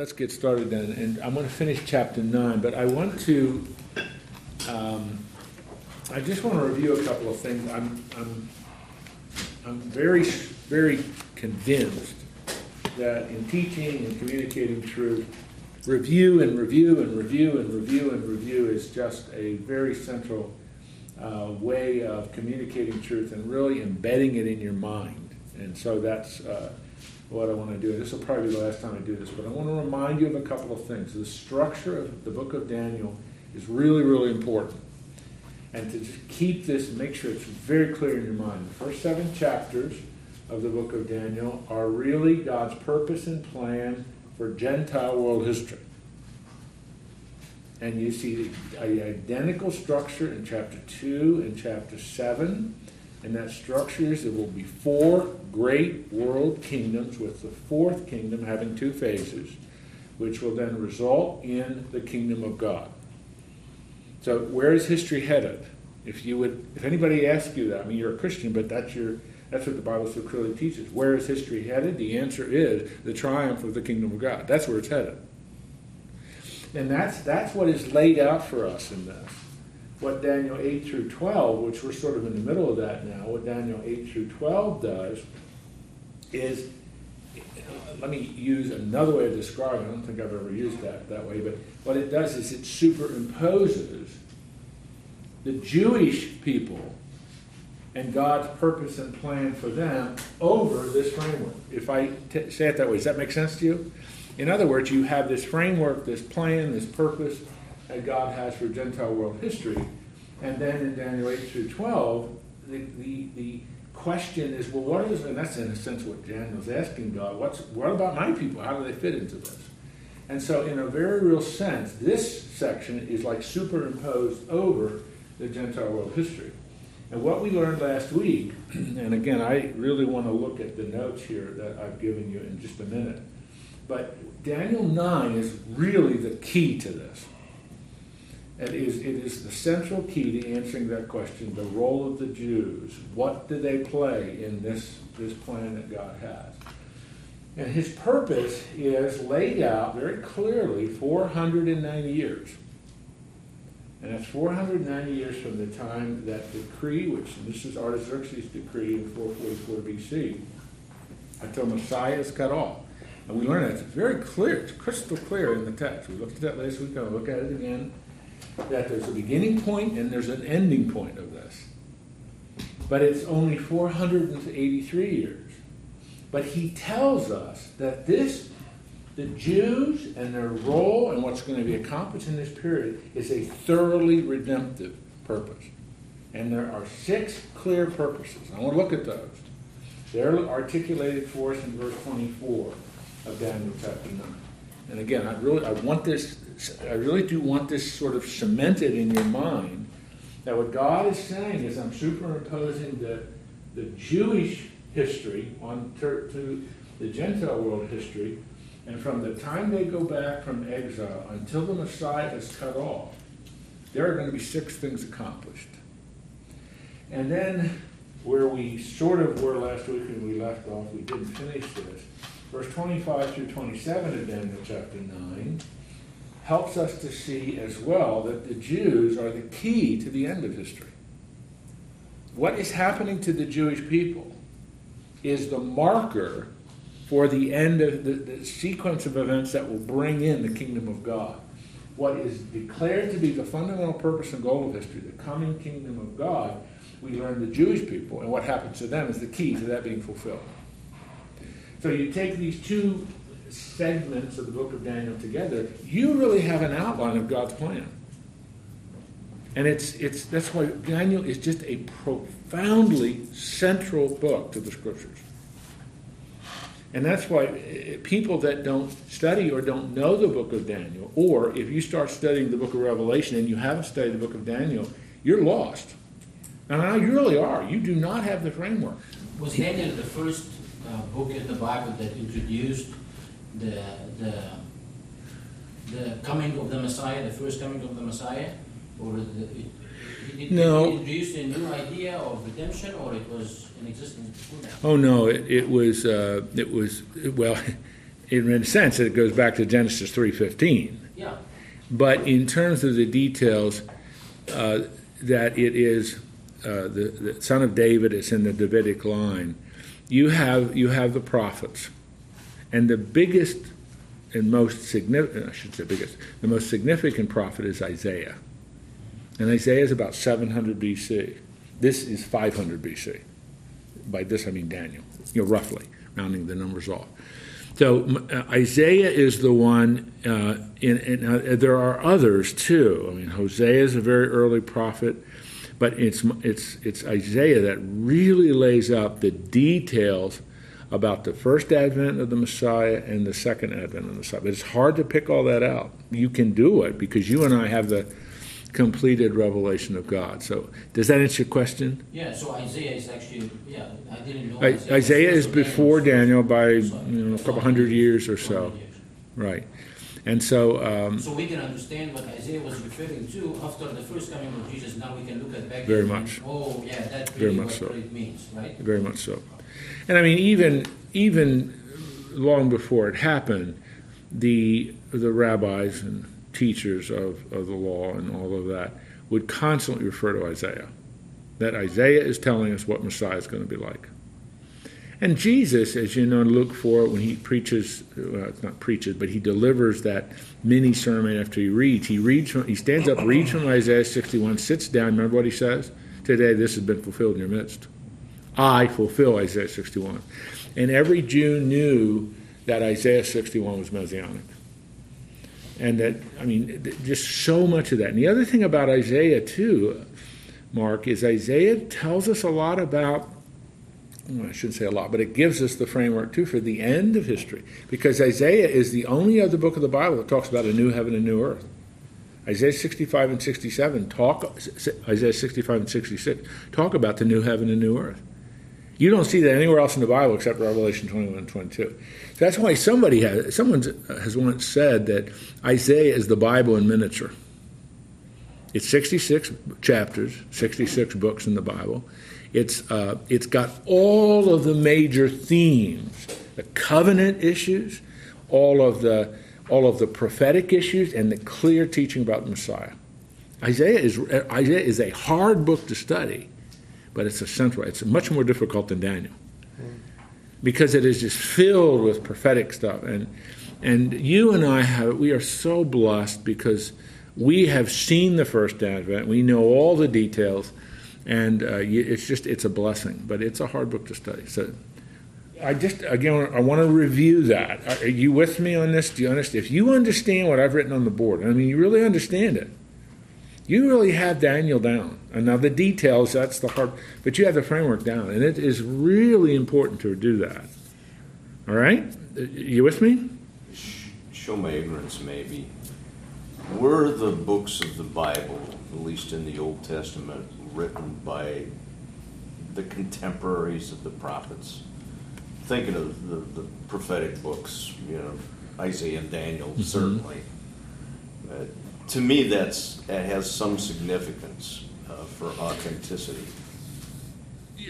let's get started then. And I'm going to finish chapter 9, but I want to, um, I just want to review a couple of things. I'm, I'm, I'm very, very convinced that in teaching and communicating truth, review and review and review and review and review is just a very central uh, way of communicating truth and really embedding it in your mind. And so that's uh, what I want to do. This will probably be the last time I do this, but I want to remind you of a couple of things. The structure of the book of Daniel is really, really important. And to keep this, make sure it's very clear in your mind. The first seven chapters of the book of Daniel are really God's purpose and plan for Gentile world history. And you see the identical structure in chapter 2 and chapter 7 and that structure is there will be four great world kingdoms, with the fourth kingdom having two phases, which will then result in the kingdom of God. So, where is history headed? If you would, if anybody asks you that, I mean, you're a Christian, but that's your that's what the Bible so clearly teaches. Where is history headed? The answer is the triumph of the kingdom of God. That's where it's headed. And that's that's what is laid out for us in this what Daniel 8 through 12, which we're sort of in the middle of that now, what Daniel 8 through 12 does is, let me use another way of describing it. I don't think I've ever used that that way, but what it does is it superimposes the Jewish people and God's purpose and plan for them over this framework. If I t- say it that way, does that make sense to you? In other words, you have this framework, this plan, this purpose, that God has for Gentile world history. And then in Daniel 8 through 12, the, the, the question is, well, what is, and that's in a sense what Daniel's asking God, what's, what about my people? How do they fit into this? And so, in a very real sense, this section is like superimposed over the Gentile world history. And what we learned last week, and again, I really want to look at the notes here that I've given you in just a minute, but Daniel 9 is really the key to this. It is, it is the central key to answering that question the role of the Jews. What do they play in this, this plan that God has? And his purpose is laid out very clearly 490 years. And that's 490 years from the time that decree, which this is Artaxerxes' decree in 444 BC, until Messiah is cut off. And we learn that it's very clear, it's crystal clear in the text. We looked at that last week, I'll look at it again that there's a beginning point and there's an ending point of this. But it's only 483 years. But he tells us that this, the Jews and their role and what's going to be accomplished in this period is a thoroughly redemptive purpose. And there are six clear purposes. I want to look at those. They're articulated for us in verse 24 of Daniel chapter 9. And again, I really I want this I really do want this sort of cemented in your mind that what God is saying is I'm superimposing the, the Jewish history on to the Gentile world history, and from the time they go back from exile until the Messiah is cut off, there are going to be six things accomplished. And then, where we sort of were last week and we left off, we didn't finish this. Verse 25 through 27 of Daniel chapter 9 helps us to see as well that the Jews are the key to the end of history. What is happening to the Jewish people is the marker for the end of the, the, sequence of events that will bring in the kingdom of God. What is declared to be the fundamental purpose and goal of history, the coming kingdom of God, we learn the Jewish people, and what happens to them is the key to that being fulfilled. So you take these two segments of the book of Daniel together, you really have an outline of God's plan. And it's, it's, that's why Daniel is just a profoundly central book to the scriptures. And that's why eh, people that don't study or don't know the book of Daniel, or if you start studying the book of Revelation and you haven't studied the book of Daniel, you're lost. And you really are. You do not have the framework. Was Daniel the first uh, book in the Bible that introduced the, the, the coming of the Messiah, the first coming of the Messiah? Or the, it, it, no. it introduced a new idea of redemption, or it was in existence before that? Oh no, it, it was uh, it was well. in a sense, it goes back to Genesis three fifteen. Yeah, But in terms of the details, uh, that it is uh, the, the son of David, it's in the Davidic line. You have you have the prophets, and the biggest and most significant, I should say biggest, the most significant prophet is Isaiah, and Isaiah is about 700 BC. This is 500 BC. By this I mean Daniel, you know, roughly rounding the numbers off. So uh, Isaiah is the one, uh, uh, there are others too. I mean, Hosea is a very early prophet, but it's it's it's Isaiah that really lays out the details about the first advent of the Messiah and the second advent of the Messiah. But it's hard to pick all that out. You can do it because you and I have the completed revelation of God. So does that answer your question? yeah, so Isaiah is actually, yeah, I didn't know. I- was Isaiah is before Daniel by you know, a couple hundred years or so. years. Right. And so, um, So we can understand what Isaiah was referring to after the first coming of Jesus. Now we can look at back. Very much. Oh, yeah, that's Very much what so. it means, right? very much so. And I mean, even even long before it happened, the the rabbis and teachers of, of the law and all of that would constantly refer to Isaiah. That Isaiah is telling us what Messiah is going to be like. And Jesus, as you know, Luke 4, when he preaches, well, it's not preaches, but he delivers that mini sermon after he reads, he reads from, he stands up, reads from Isaiah 61, sits down. Remember what he says? Today this has been fulfilled in your midst. I fulfill Isaiah 61. And every Jew knew that Isaiah 61 was messianic. And that, I mean, just so much of that. And the other thing about Isaiah, too, Mark, is Isaiah tells us a lot about, well, I shouldn't say a lot, but it gives us the framework, too, for the end of history. Because Isaiah is the only other book of the Bible that talks about a new heaven and new earth. Isaiah 65 and 67 talk, Isaiah 65 and 66 talk about the new heaven and new earth. You don't see that anywhere else in the Bible except Revelation 21 and 22. So that's why somebody has, someone has once said that Isaiah is the Bible in miniature. It's 66 chapters, 66 books in the Bible. It's, uh, it's got all of the major themes, the covenant issues, all of the, all of the prophetic issues, and the clear teaching about the Messiah. Isaiah is, Isaiah is a hard book to study, but it's a central. It's much more difficult than Daniel because it is just filled with prophetic stuff. And and you and I have we are so blessed because we have seen the first advent. We know all the details, and uh, it's just it's a blessing. But it's a hard book to study. So. I just again I want to review that. Are are you with me on this? Do you understand? If you understand what I've written on the board, I mean, you really understand it. You really have Daniel down. And now the details, that's the hard, but you have the framework down. And it is really important to do that. All right? You with me? Show my ignorance, maybe. Were the books of the Bible, at least in the Old Testament, written by the contemporaries of the prophets? Thinking of the, the prophetic books, you know, Isaiah and Daniel, certainly. Uh, to me, that's that has some significance uh, for authenticity.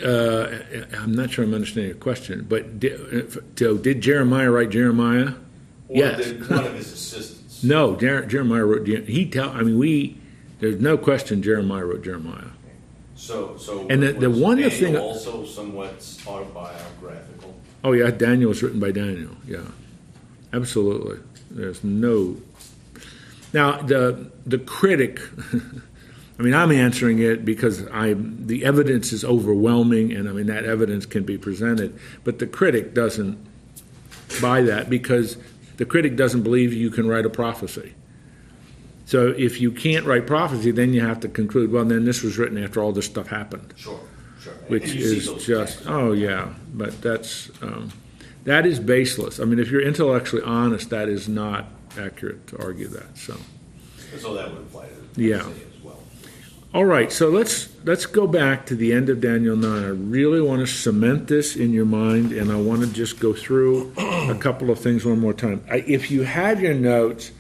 Uh, I'm not sure I'm understanding your question, but did, so did Jeremiah write Jeremiah? Or yes. did one of his assistants. No, Jer- Jeremiah wrote. He tell. I mean, we. There's no question Jeremiah wrote Jeremiah. So, so And the- the one Daniel thing- also somewhat autobiographical. Oh yeah, Daniel was written by Daniel. Yeah, absolutely. There's no. Now the the critic. I mean, I'm answering it because I the evidence is overwhelming, and I mean that evidence can be presented. But the critic doesn't buy that because the critic doesn't believe you can write a prophecy. So if you can't write prophecy, then you have to conclude, well, then this was written after all this stuff happened Sure, sure. which And you see is just texts. oh yeah but that's um, that is baseless i mean if you're intellectually honest that is not accurate to argue that so So that would apply to Yeah. Isaiah as well. all right so let's let's go back to the end of daniel 9 i really want to cement this in your mind and i want to just go through a couple of things one more time I, if you have your notes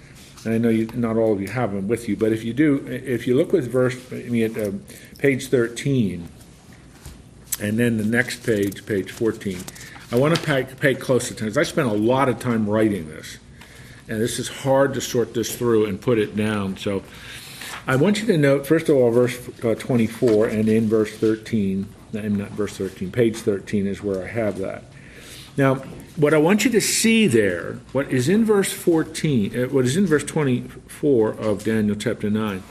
and I know you, not all of you have them with you, but if you do, if you look with verse, I mean, at uh, page 13, and then the next page, page 14, I want to pay, pay close attention. I spent a lot of time writing this, and this is hard to sort this through and put it down. So I want you to note, first of all, verse uh, 24 and in verse 13, I'm not verse 13, page 13 is where I have that. Now, what I want you to see there, what is in verse 14, uh, what is in verse 24 of Daniel chapter 9,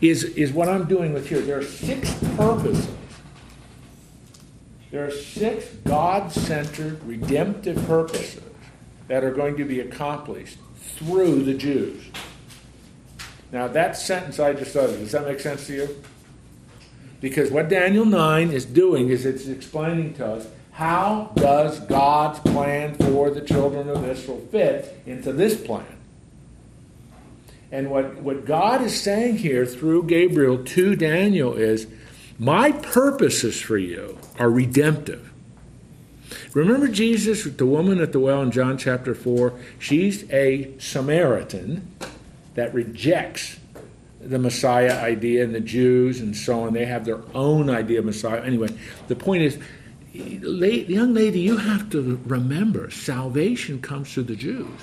is, is what I'm doing with here. There are six purposes. There are six God centered, redemptive purposes that are going to be accomplished through the Jews. Now, that sentence I just uttered, does that make sense to you? Because what Daniel 9 is doing is it's explaining to us how does God's plan for the children of Israel fit into this plan? And what, what God is saying here through Gabriel to Daniel is, My purposes for you are redemptive. Remember Jesus, the woman at the well in John chapter 4? She's a Samaritan that rejects the Messiah idea, and the Jews and so on. They have their own idea of Messiah. Anyway, the point is, young lady, you have to remember salvation comes through the Jews.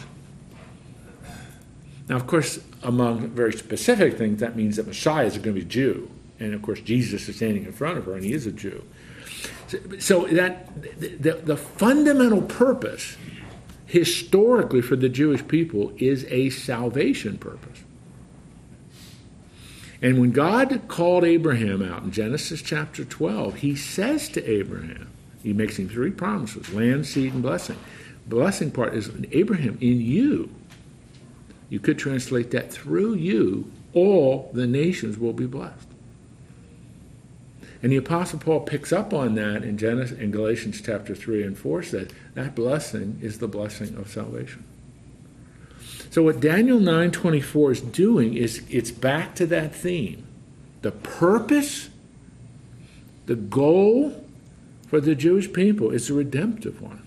Now, of course, among very specific things, that means that Messiah is going to be Jew. And of course, Jesus is standing in front of her, and he is a Jew. So, that the, the fundamental purpose historically for the Jewish people is a salvation purpose. And when God called Abraham out in Genesis chapter 12, he says to Abraham, he makes him three promises land, seed, and blessing. The blessing part is Abraham, in you. You could translate that through you, all the nations will be blessed. And the Apostle Paul picks up on that in Genesis in Galatians chapter 3 and 4 says that blessing is the blessing of salvation. So what Daniel 9:24 is doing is it's back to that theme. The purpose, the goal for the Jewish people is a redemptive one.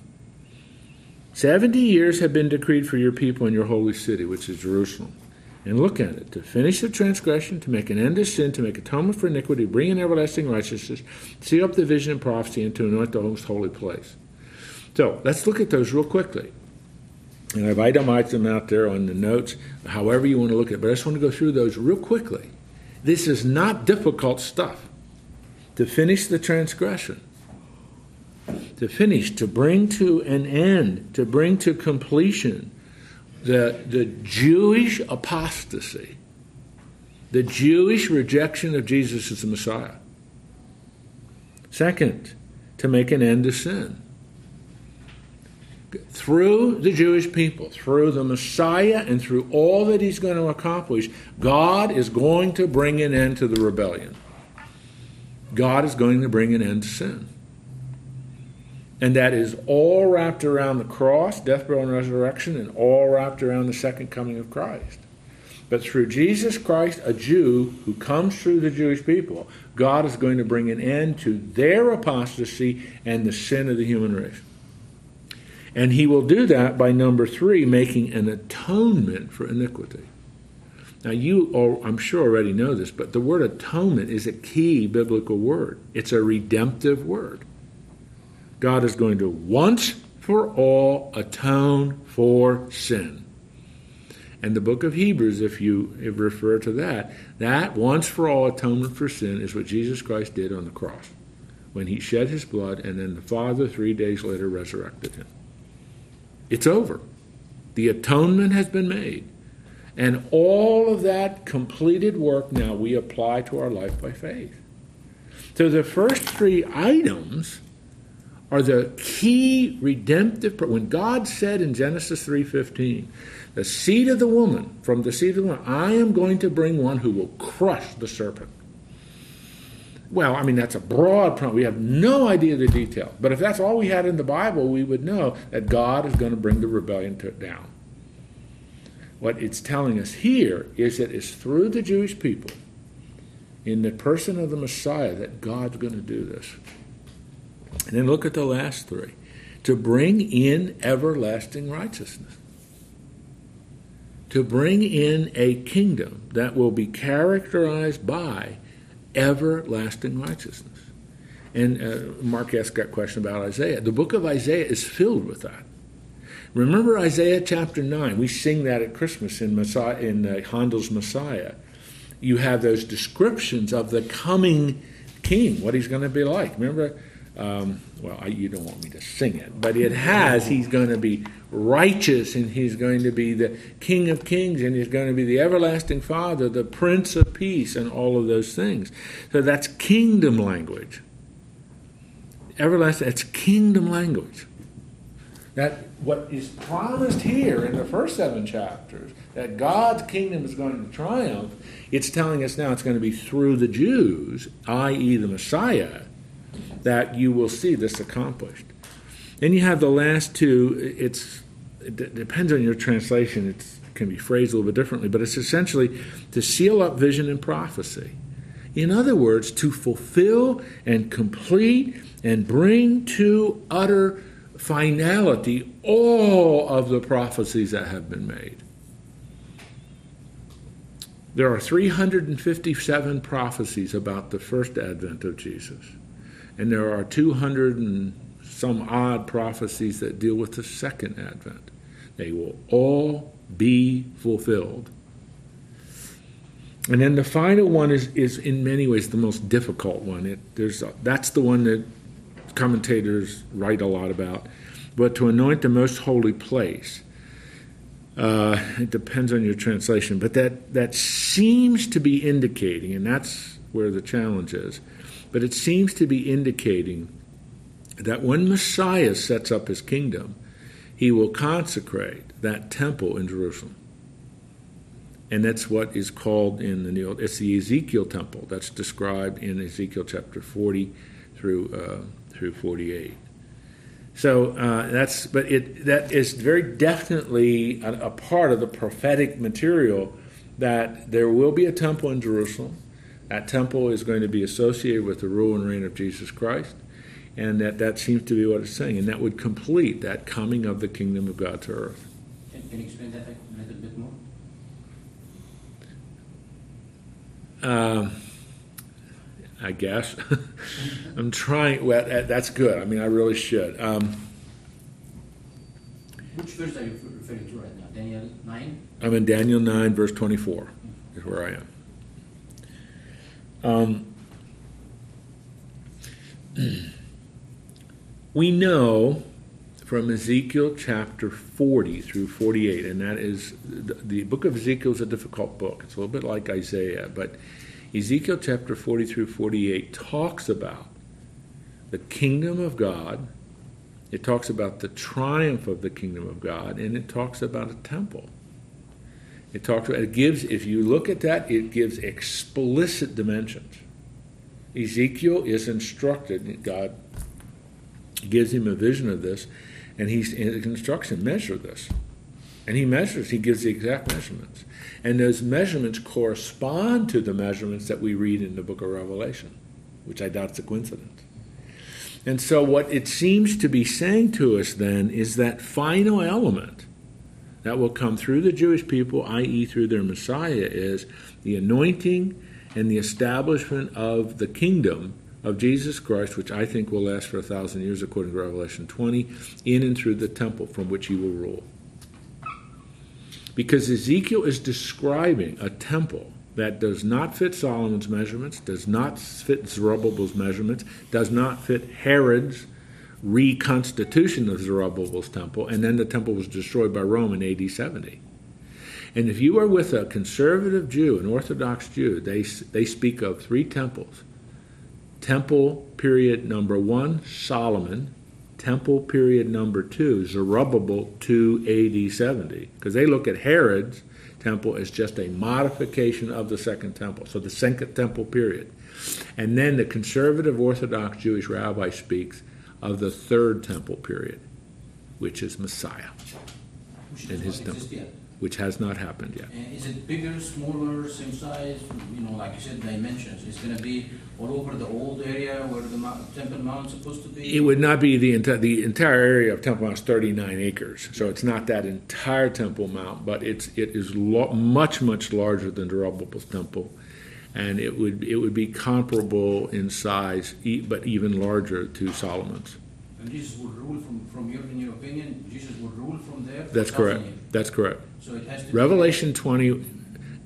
70 years have been decreed for your people in your holy city, which is Jerusalem. And look at it to finish the transgression, to make an end of sin, to make atonement for iniquity, bring in everlasting righteousness, seal up the vision and prophecy, and to anoint the most holy place. So let's look at those real quickly. And I've itemized them out there on the notes, however you want to look at it. But I just want to go through those real quickly. This is not difficult stuff. To finish the transgression, to finish, to bring to an end, to bring to completion the, the Jewish apostasy, the Jewish rejection of Jesus as the Messiah. Second, to make an end to sin through the Jewish people, through the Messiah, and through all that he's going to accomplish, God is going to bring an end to the rebellion. God is going to bring an end to sin. And that is all wrapped around the cross, death, burial, and resurrection, and all wrapped around the second coming of Christ. But through Jesus Christ, a Jew who comes through the Jewish people, God is going to bring an end to their apostasy and the sin of the human race. And he will do that by number three, making an atonement for iniquity. Now, you, all, I'm sure, already know this, but the word atonement is a key biblical word. It's a redemptive word. God is going to once for all atone for sin. And the book of Hebrews, if you refer to that, that once for all atonement for sin is what Jesus Christ did on the cross when he shed his blood and then the Father three days later resurrected him. It's over. The atonement has been made. And all of that completed work now we apply to our life by faith. So the first three items are the key redemptive when God said in Genesis 3:15, the seed of the woman, from the seed of the woman, I am going to bring one who will crush the serpent. Well, I mean, that's a broad promise. We have no idea the detail. But if that's all we had in the Bible, we would know that God is going to bring the rebellion to, down. What it's telling us here is that it's through the Jewish people, in the person of the Messiah, that God's going to do this. And then look at the last three to bring in everlasting righteousness. To bring in a kingdom that will be characterized by everlasting righteousness. And uh, Mark asked that question about Isaiah. The book of Isaiah is filled with that. Remember Isaiah chapter 9. We sing that at Christmas in, Messiah, in uh, Handel's Messiah. You have those descriptions of the coming king, what he's going to be like. Remember? Um, well, I, you don't want me to sing it, but it has, he's going to be righteous and he's going to be the King of Kings and he's going to be the everlasting Father, the Prince of Peace, and all of those things. So that's kingdom language. Everlasting, that's kingdom language. That what is promised here in the first seven chapters, that God's kingdom is going to triumph, it's telling us now it's going to be through the Jews, i.e., the Messiah, that you will see this accomplished. Then you have the last two. It's it depends on your translation. It can be phrased a little bit differently, but it's essentially to seal up vision and prophecy. In other words, to fulfill and complete and bring to utter finality all of the prophecies that have been made. There are 357 prophecies about the first advent of Jesus, and there are 200 and some odd prophecies that deal with the second advent. They will all be fulfilled. And then the final one is, is in many ways the most difficult one. It, there's a, that's the one that commentators write a lot about. But to anoint the most holy place, uh, it depends on your translation, but that, that seems to be indicating, and that's where the challenge is, but it seems to be indicating that when Messiah sets up his kingdom, he will consecrate that temple in Jerusalem. And that's what is called in the New it's the Ezekiel temple that's described in Ezekiel chapter 40 through uh, through 48. So uh, that's, but it that is very definitely a, a, part of the prophetic material that there will be a temple in Jerusalem. That temple is going to be associated with the rule and reign of Jesus Christ, and that that seems to be what it's saying, and that would complete that coming of the kingdom of God to earth. Can, can you explain that a little bit more? Um, I guess. I'm trying. Well, that's good. I mean, I really should. Um, Which verse are you referring to right now? Daniel 9? I'm in Daniel 9, verse 24, is where I am. Um, we know from Ezekiel chapter 40 through 48, and that is the, the book of Ezekiel is a difficult book. It's a little bit like Isaiah, but Ezekiel chapter 40 through 48 talks about the kingdom of God, it talks about the triumph of the kingdom of God, and it talks about a temple. It talks about, it gives, if you look at that, it gives explicit dimensions. Ezekiel is instructed, God gives him a vision of this, and he's in the instruction, measure this. And he measures, he gives the exact measurements. And those measurements correspond to the measurements that we read in the book of Revelation, which I doubt is a coincidence. And so, what it seems to be saying to us then is that final element that will come through the Jewish people, i.e., through their Messiah, is the anointing and the establishment of the kingdom of Jesus Christ, which I think will last for a thousand years, according to Revelation 20, in and through the temple from which he will rule. Because Ezekiel is describing a temple that does not fit Solomon's measurements, does not fit Zerubbabel's measurements, does not fit Herod's reconstitution of Zerubbabel's temple, and then the temple was destroyed by Rome in AD 70. And if you are with a conservative Jew, an Orthodox Jew, they, they speak of three temples. Temple period number one, Solomon, temple period number two, Zerubbabel 2 AD 70, because they look at Herod's temple as just a modification of the second temple, so the second temple period. And then the conservative Orthodox Jewish rabbi speaks of the third temple period, which is Messiah Which and his temple, which has not happened yet. And is it bigger, smaller, same size? You know, like you said, dimensions. It's going to be all over the old area where the Temple Mount is supposed to be? It would not be the entire the entire area of Temple Mount is 39 acres, so it's not that entire Temple Mount, but it's it is lo- much much larger than Zerubbabel's temple, and it would it would be comparable in size, e- but even larger to Solomon's. And Jesus would rule from, from your, in your opinion, Jesus would rule from there? That's correct. years. That's correct. So it has to be. Revelation 20,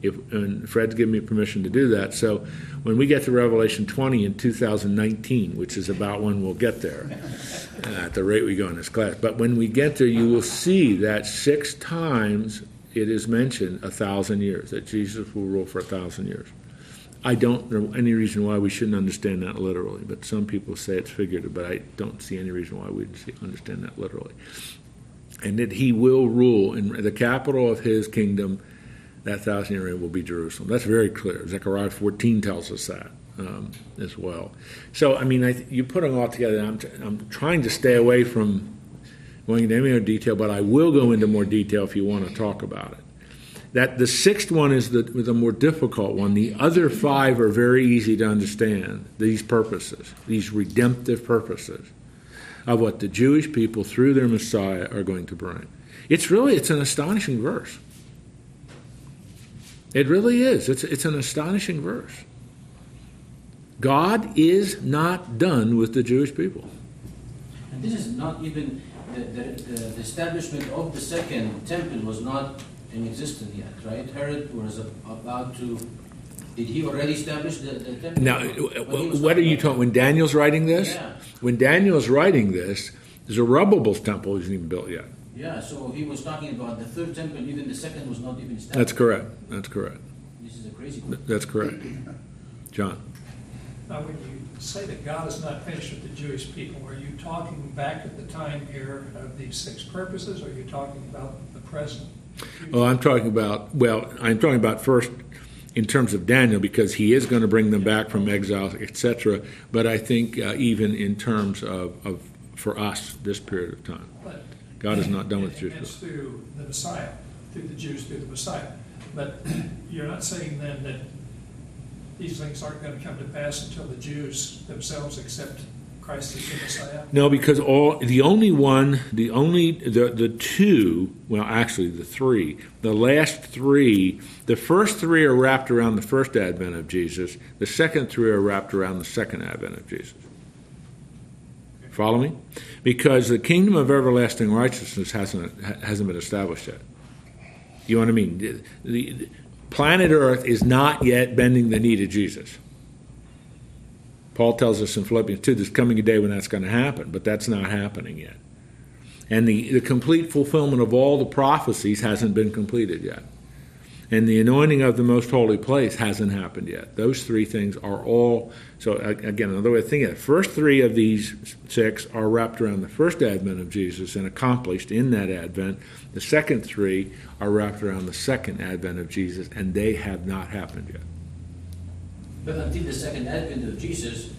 if, and Fred's given me permission to do that. So when we get to Revelation 20 in 2019, which is about when we'll get there, uh, at the rate we go in this class, but when we get there, you will see that six times it is mentioned a thousand years, that Jesus will rule for a thousand years. I don't know any reason why we shouldn't understand that literally, but some people say it's figurative, but I don't see any reason why we understand that literally. And that he will rule in the capital of his kingdom, that thousand year reign will be Jerusalem. That's very clear. Zechariah 14 tells us that um, as well. So, I mean, I, you put them all together. I'm, I'm trying to stay away from going into any more detail, but I will go into more detail if you want to talk about it. That the sixth one is the, the more difficult one. The other five are very easy to understand. These purposes, these redemptive purposes of what the Jewish people through their Messiah are going to bring. It's really it's an astonishing verse. It really is. It's it's an astonishing verse. God is not done with the Jewish people. And this is not even, the, the, the the establishment of the second temple was not in existence yet, right? Herod was about to, did he already establish the, the temple? Now, When what are you talking? When Daniel's writing this, Yeah. when Daniel's writing this, Zerubbabel's temple isn't even built yet. Yeah, so he was talking about the third temple, even the second was not even established. That's correct. That's correct. This is a crazy one. That's correct. John. Now, when you say that God is not finished with the Jewish people, are you talking back at the time here of these six purposes, or are you talking about the present? Oh, I'm talking about, well, I'm talking about first in terms of Daniel because he is going to bring them back from exile, etc. But I think uh, even in terms of, of, for us, this period of time, But God is not done with It's through the Messiah, through the Jews, through the Messiah. But you're not saying then that these things aren't going to come to pass until the Jews themselves accept Christ Messiah? No, because all the only one, the only the the two, well, actually the three, the last three, the first three are wrapped around the first advent of Jesus. The second three are wrapped around the second advent of Jesus. Follow me? Because the kingdom of everlasting righteousness hasn't hasn't been established yet. You know what I mean? The, the planet Earth is not yet bending the knee to Jesus. Paul tells us in Philippians 2 there's coming a day when that's going to happen, but that's not happening yet. And the, the complete fulfillment of all the prophecies hasn't been completed yet. And the anointing of the most holy place hasn't happened yet. Those three things are all, so again, another way of thinking of it, the first three of these six are wrapped around the first advent of Jesus and accomplished in that advent. The second three are wrapped around the second advent of Jesus, and they have not happened yet. But until the second advent of Jesus,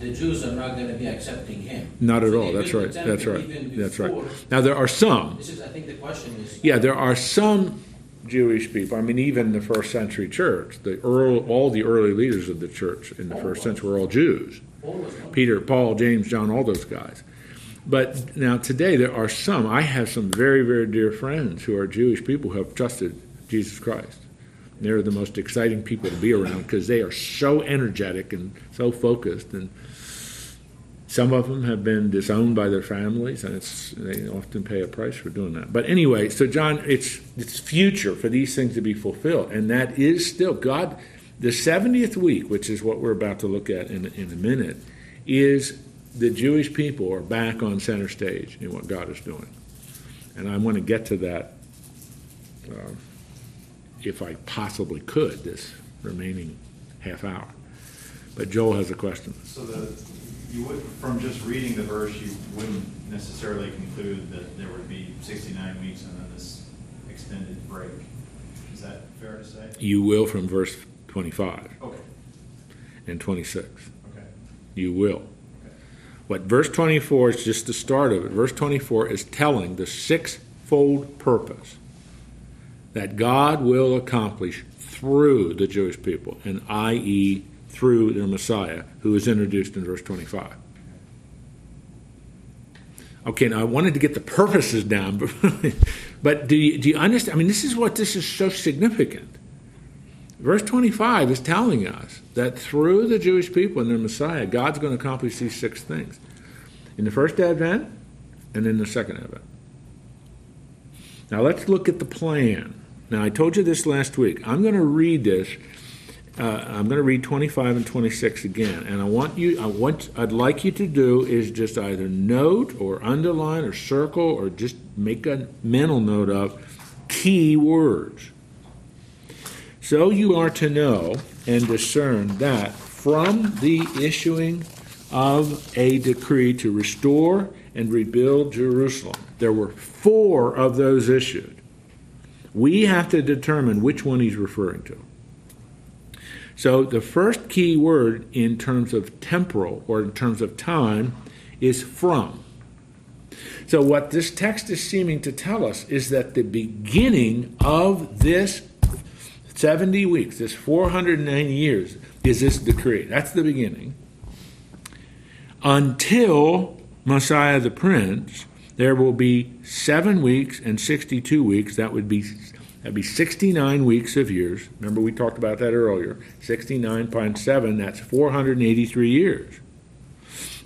the Jews are not going to be accepting him. Not at So all. That's right. That's right. That's right. Now there are some. This is, I think the question is. Yeah, there are some Jewish people. I mean, even the first century church, the earl, all the early leaders of the church in the first century were all Jews. Paul was. Peter, Paul, James, John, all those guys. But now today there are some. I have some very, very dear friends who are Jewish people who have trusted Jesus Christ. They're the most exciting people to be around because they are so energetic and so focused. And some of them have been disowned by their families, and it's they often pay a price for doing that. But anyway, so John, it's it's future for these things to be fulfilled, and that is still God. The seventieth week, which is what we're about to look at in in a minute, is the Jewish people are back on center stage in what God is doing, and I want to get to that uh, if I possibly could this remaining half hour. But Joel has a question. So the, you would, from just reading the verse, you wouldn't necessarily conclude that there would be sixty-nine weeks and then this extended break. Is that fair to say? You will from verse 25 Okay, and 26. okay, You will. okay. What verse 24 is just the start of it. Verse 24 is telling the sixfold purpose that God will accomplish through the Jewish people, and i.e., through their Messiah, who is introduced in verse 25. Okay, now I wanted to get the purposes down, but, but do, you, do you understand? I mean, this is what this is so significant. Verse 25 is telling us that through the Jewish people and their Messiah, God's going to accomplish these six things in the first advent and in the second advent. Now let's look at the plan. Now I told you this last week. I'm going to read this. Uh, I'm going to read 25 and 26 again, and I want you. I want. I'd like you to do is just either note or underline or circle or just make a mental note of key words. So you are to know and discern that from the issuing of a decree to restore and rebuild Jerusalem, there were four of those issued. We have to determine which one he's referring to. So the first key word in terms of temporal or in terms of time is from. So what this text is seeming to tell us is that the beginning of this 70 weeks, this 490 years, is this decree. That's the beginning. Until Messiah the Prince, there will be seven weeks and 62 weeks. That would be that'd be 69 weeks of years. Remember we talked about that earlier. 69.7, that's 483 years.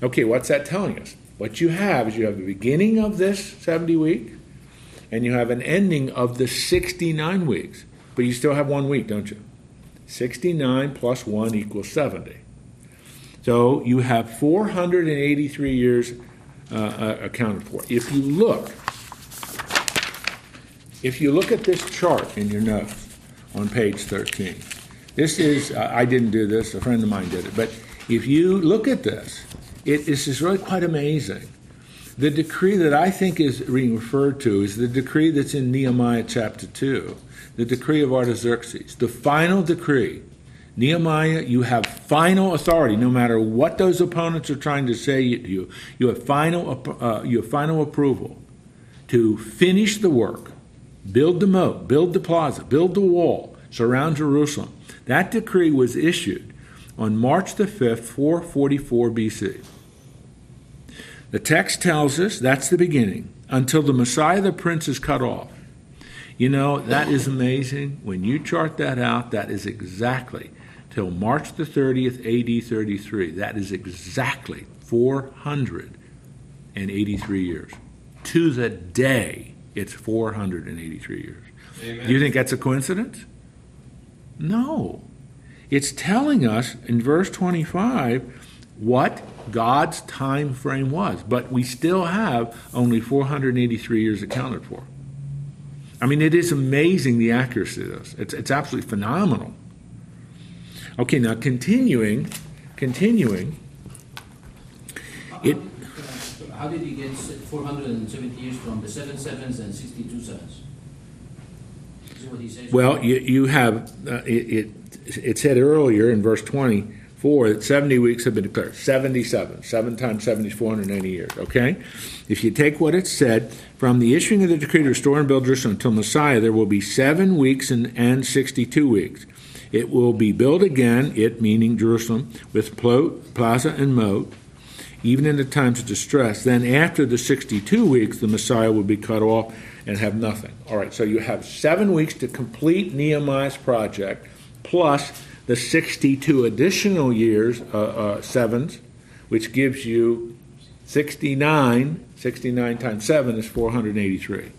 Okay, what's that telling us? What you have is you have the beginning of this 70 week, and you have an ending of the 69 weeks. But you still have one week, don't you? 69 plus 1 equals 70. So you have 483 years uh, uh, accounted for. If you look, if you look at this chart in your notes on page 13, this is, I didn't do this, a friend of mine did it, but if you look at this, it, this is really quite amazing. The decree that I think is being referred to is the decree that's in Nehemiah chapter 2, the decree of Artaxerxes, the final decree Nehemiah, you have final authority, no matter what those opponents are trying to say to you. You have final, uh, you have final approval to finish the work, build the moat, build the plaza, build the wall, surround Jerusalem. That decree was issued on March the 5th, 444 BC. The text tells us that's the beginning until the Messiah the Prince is cut off. You know, that is amazing. When you chart that out, that is exactly till March the 30th, AD 33. That is exactly 483 years. To the day, it's 483 years. Amen. Do you think that's a coincidence? No. It's telling us in verse 25 what God's time frame was, but we still have only 483 years accounted for. I mean, it is amazing the accuracy of this. It's, it's absolutely phenomenal. Okay, now continuing, continuing. It. How did you get 470 years from the seven sevens and 62 sevens? Well, you, you have, uh, it, it, it said earlier in verse 24 that 70 weeks have been declared. 77. 7 times 70 is 490 years, okay? If you take what it said, from the issuing of the decree to restore and build Jerusalem until Messiah, there will be seven weeks and, and 62 weeks. It will be built again, it meaning Jerusalem, with plaza and moat, even in the times of distress. Then, after the 62 weeks, the Messiah would be cut off and have nothing. All right, so you have seven weeks to complete Nehemiah's project, plus the 62 additional years, uh, uh, sevens, which gives you 69. 69 times 7 is 483.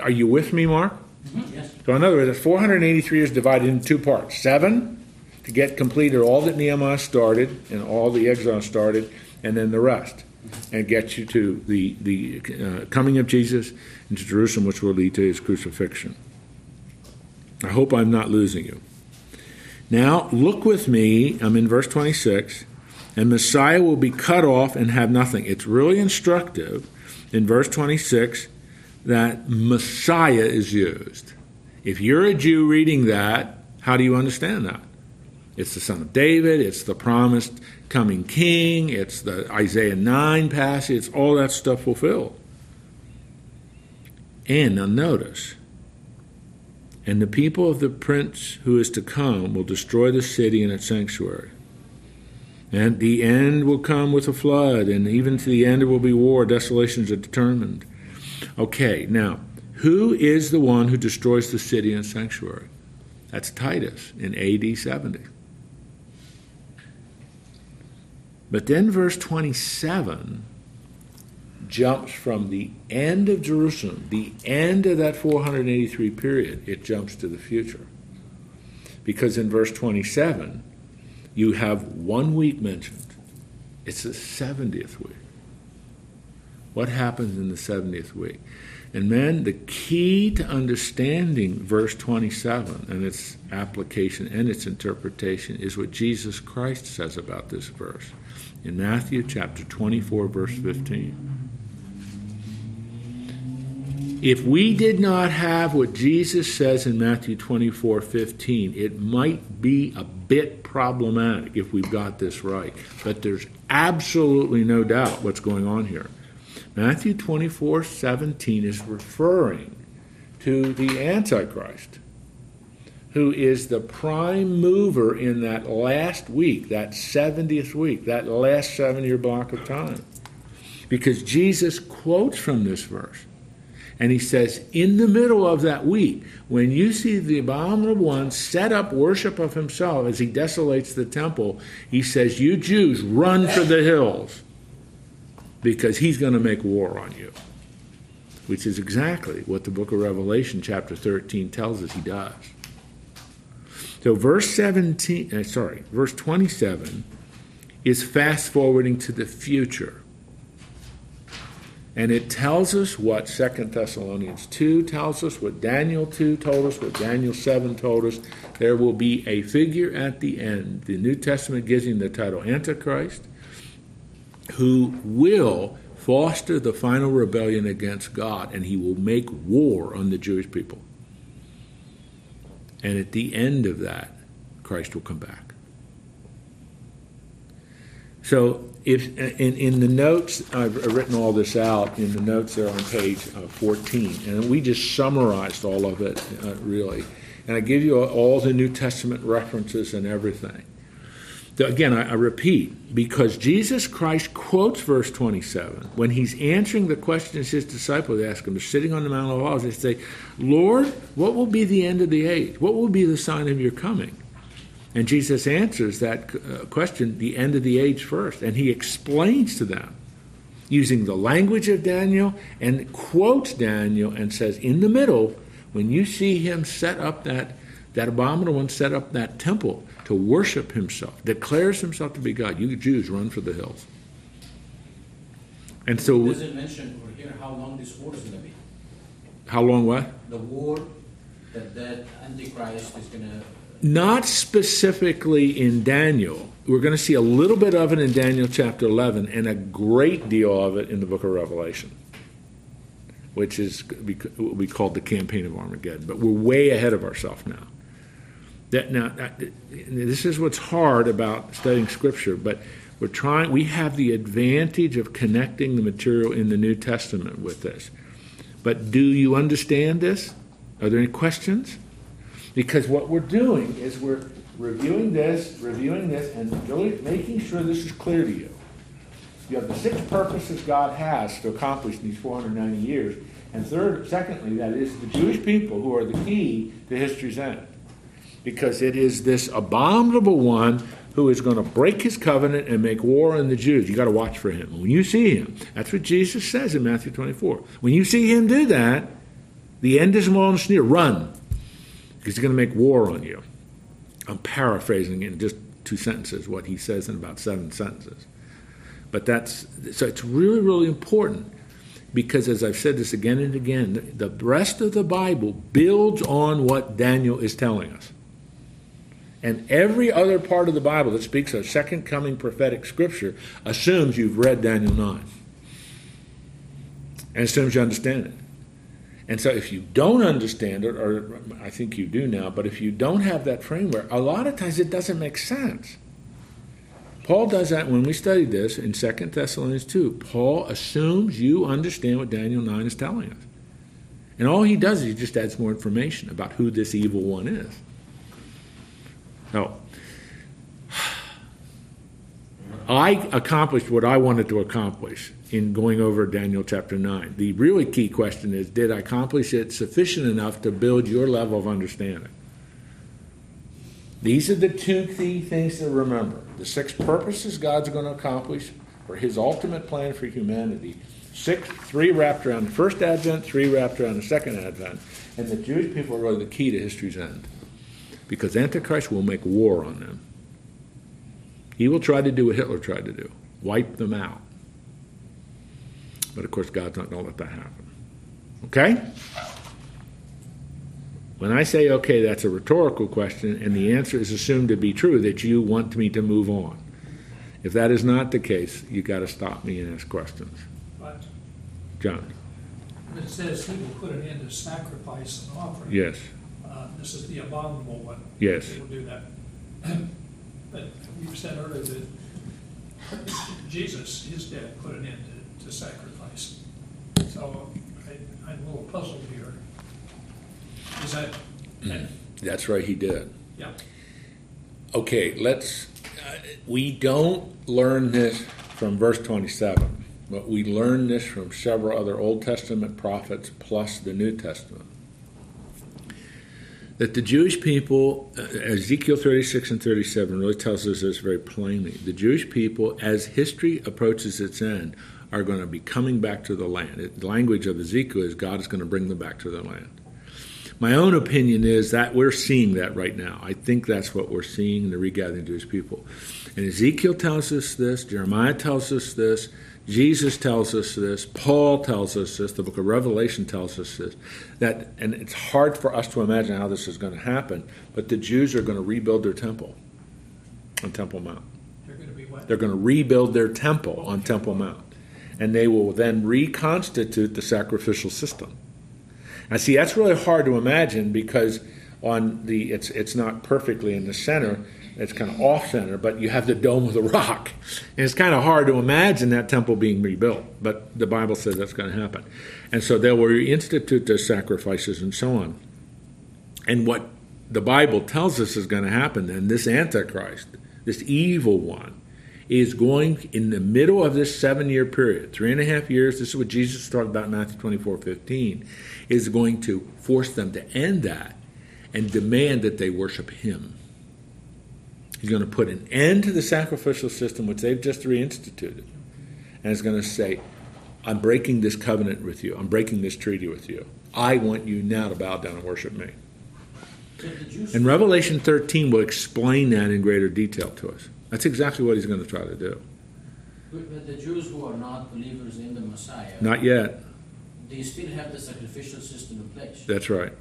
Are you with me, Mark? Yes. So in other words, 483 is divided into two parts. Seven to get completed all that Nehemiah started and all the exile started, and then the rest, and get you to the the uh, coming of Jesus into Jerusalem, which will lead to his crucifixion. I hope I'm not losing you. Now look with me. I'm in verse 26, and Messiah will be cut off and have nothing. It's really instructive in verse 26 that Messiah is used. If you're a Jew reading that, how do you understand that? It's the son of David, it's the promised coming king, it's the Isaiah 9 passage, it's all that stuff fulfilled. And now notice, and the people of the prince who is to come will destroy the city and its sanctuary. And the end will come with a flood, and even to the end there will be war, desolations are determined. Okay, now, who is the one who destroys the city and sanctuary? That's Titus in AD 70. But then verse 27 jumps from the end of Jerusalem, the end of that 483 period, it jumps to the future. Because in verse 27, you have one week mentioned. It's the 70th week. What happens in the 70th week? And man, the key to understanding verse 27 and its application and its interpretation is what Jesus Christ says about this verse in Matthew chapter 24, verse 15. If we did not have what Jesus says in Matthew 24, 15, it might be a bit problematic if we've got this right. But there's absolutely no doubt what's going on here. Matthew 24, 17 is referring to the Antichrist, who is the prime mover in that last week, that 70th week, that last seven year block of time. Because Jesus quotes from this verse. And he says, in the middle of that week, when you see the abominable one set up worship of himself as he desolates the temple, he says, You Jews, run for the hills because he's going to make war on you. Which is exactly what the book of Revelation, chapter 13, tells us he does. So, verse 17, uh, sorry, verse 27 is fast forwarding to the future. And it tells us what Second Thessalonians 2 tells us, what Daniel 2 told us, what Daniel 7 told us. There will be a figure at the end. The New Testament gives him the title Antichrist, who will foster the final rebellion against God, and he will make war on the Jewish people. And at the end of that, Christ will come back. So, if in, in the notes, I've written all this out in the notes there on page uh, 14, and we just summarized all of it, uh, really. And I give you all the New Testament references and everything. Again, I, I repeat, because Jesus Christ quotes verse 27 when he's answering the questions his disciples ask him, sitting on the Mount of Olives, they say, Lord, what will be the end of the age? What will be the sign of your coming? And Jesus answers that uh, question, the end of the age first, and he explains to them using the language of Daniel and quotes Daniel and says, in the middle, when you see him set up that, that abominable one set up that temple to worship himself, declares himself to be God, you Jews run for the hills. And so. It mention over here how long this war is going to be? How long what? The war that that Antichrist is going to uh, not specifically in Daniel. We're going to see a little bit of it in Daniel chapter 11 and a great deal of it in the book of Revelation, which is what we call the campaign of Armageddon. But we're way ahead of ourselves now. That, now, this is what's hard about studying Scripture, but we're trying, we have the advantage of connecting the material in the New Testament with this. But do you understand this? Are there any questions? Because what we're doing is we're reviewing this, reviewing this, and really making sure this is clear to you. You have the six purposes God has to accomplish in these 490 years. And third, secondly, that is the Jewish people who are the key to history's end. Because it is this abominable one who is going to break his covenant and make war on the Jews. You got to watch for him. When you see him, that's what Jesus says in Matthew 24. When you see him do that, the end is and near. Run because he's going to make war on you. I'm paraphrasing in just two sentences what he says in about seven sentences. But that's so it's really, really important because, as I've said this again and again, the rest of the Bible builds on what Daniel is telling us. And every other part of the Bible that speaks of second coming prophetic scripture assumes you've read Daniel 9 and assumes you understand it. And so if you don't understand it, or I think you do now, but if you don't have that framework, a lot of times it doesn't make sense. Paul does that when we studied this in 2 Thessalonians 2. Paul assumes you understand what Daniel 9 is telling us. And all he does is he just adds more information about who this evil one is. No. I accomplished what I wanted to accomplish in going over Daniel chapter 9. The really key question is did I accomplish it sufficient enough to build your level of understanding? These are the two key things to remember. The six purposes God's going to accomplish for his ultimate plan for humanity. Six, three wrapped around the first advent, three wrapped around the second advent. And the Jewish people are really the key to history's end. Because Antichrist will make war on them. He will try to do what Hitler tried to do wipe them out. But of course, God's not going to let that happen. Okay? When I say okay, that's a rhetorical question, and the answer is assumed to be true that you want me to move on. If that is not the case, you've got to stop me and ask questions. But John? it says he will put an end to sacrifice and offering. Yes. This is the abominable one. Yes. He will do that. But you said earlier that Jesus, his death, put an end to, to sacrifice. So I, I'm a little puzzled here. Is that, That's right, he did. yeah, Okay, let's. Uh, we don't learn this from verse 27, but we learn this from several other Old Testament prophets plus the New Testament. That the Jewish people, uh, Ezekiel 36 and 37 really tells us this very plainly. The Jewish people, as history approaches its end, are going to be coming back to the land. The language of Ezekiel is God is going to bring them back to the land. My own opinion is that we're seeing that right now. I think that's what we're seeing in the regathering of Jewish people. And Ezekiel tells us this, Jeremiah tells us this, Jesus tells us this, Paul tells us this, the book of Revelation tells us this. That and it's hard for us to imagine how this is going to happen, but the Jews are going to rebuild their temple on Temple Mount. they're gonna be what? They're going to rebuild their temple on Temple Mount. And they will then reconstitute the sacrificial system. Now, see, that's really hard to imagine because on the it's it's not perfectly in the center. It's kind of off center, but you have the dome of the rock, and it's kind of hard to imagine that temple being rebuilt. But the Bible says that's going to happen, and so they will reinstitute their sacrifices and so on. And what the Bible tells us is going to happen then, this Antichrist, this evil one, is going in the middle of this seven year period, three and a half years, this is what Jesus talked about in Matthew 24 15, is going to force them to end that and demand that they worship him. He's going to put an end to the sacrificial system which they've just reinstituted. And is going to say, I'm breaking this covenant with you. I'm breaking this treaty with you. I want you now to bow down and worship me. So the Jews, And Revelation 13 will explain that in greater detail to us. That's exactly what he's going to try to do. but but the Jews who are not believers in the Messiah, Not yet. they still have the sacrificial system in place. That's right.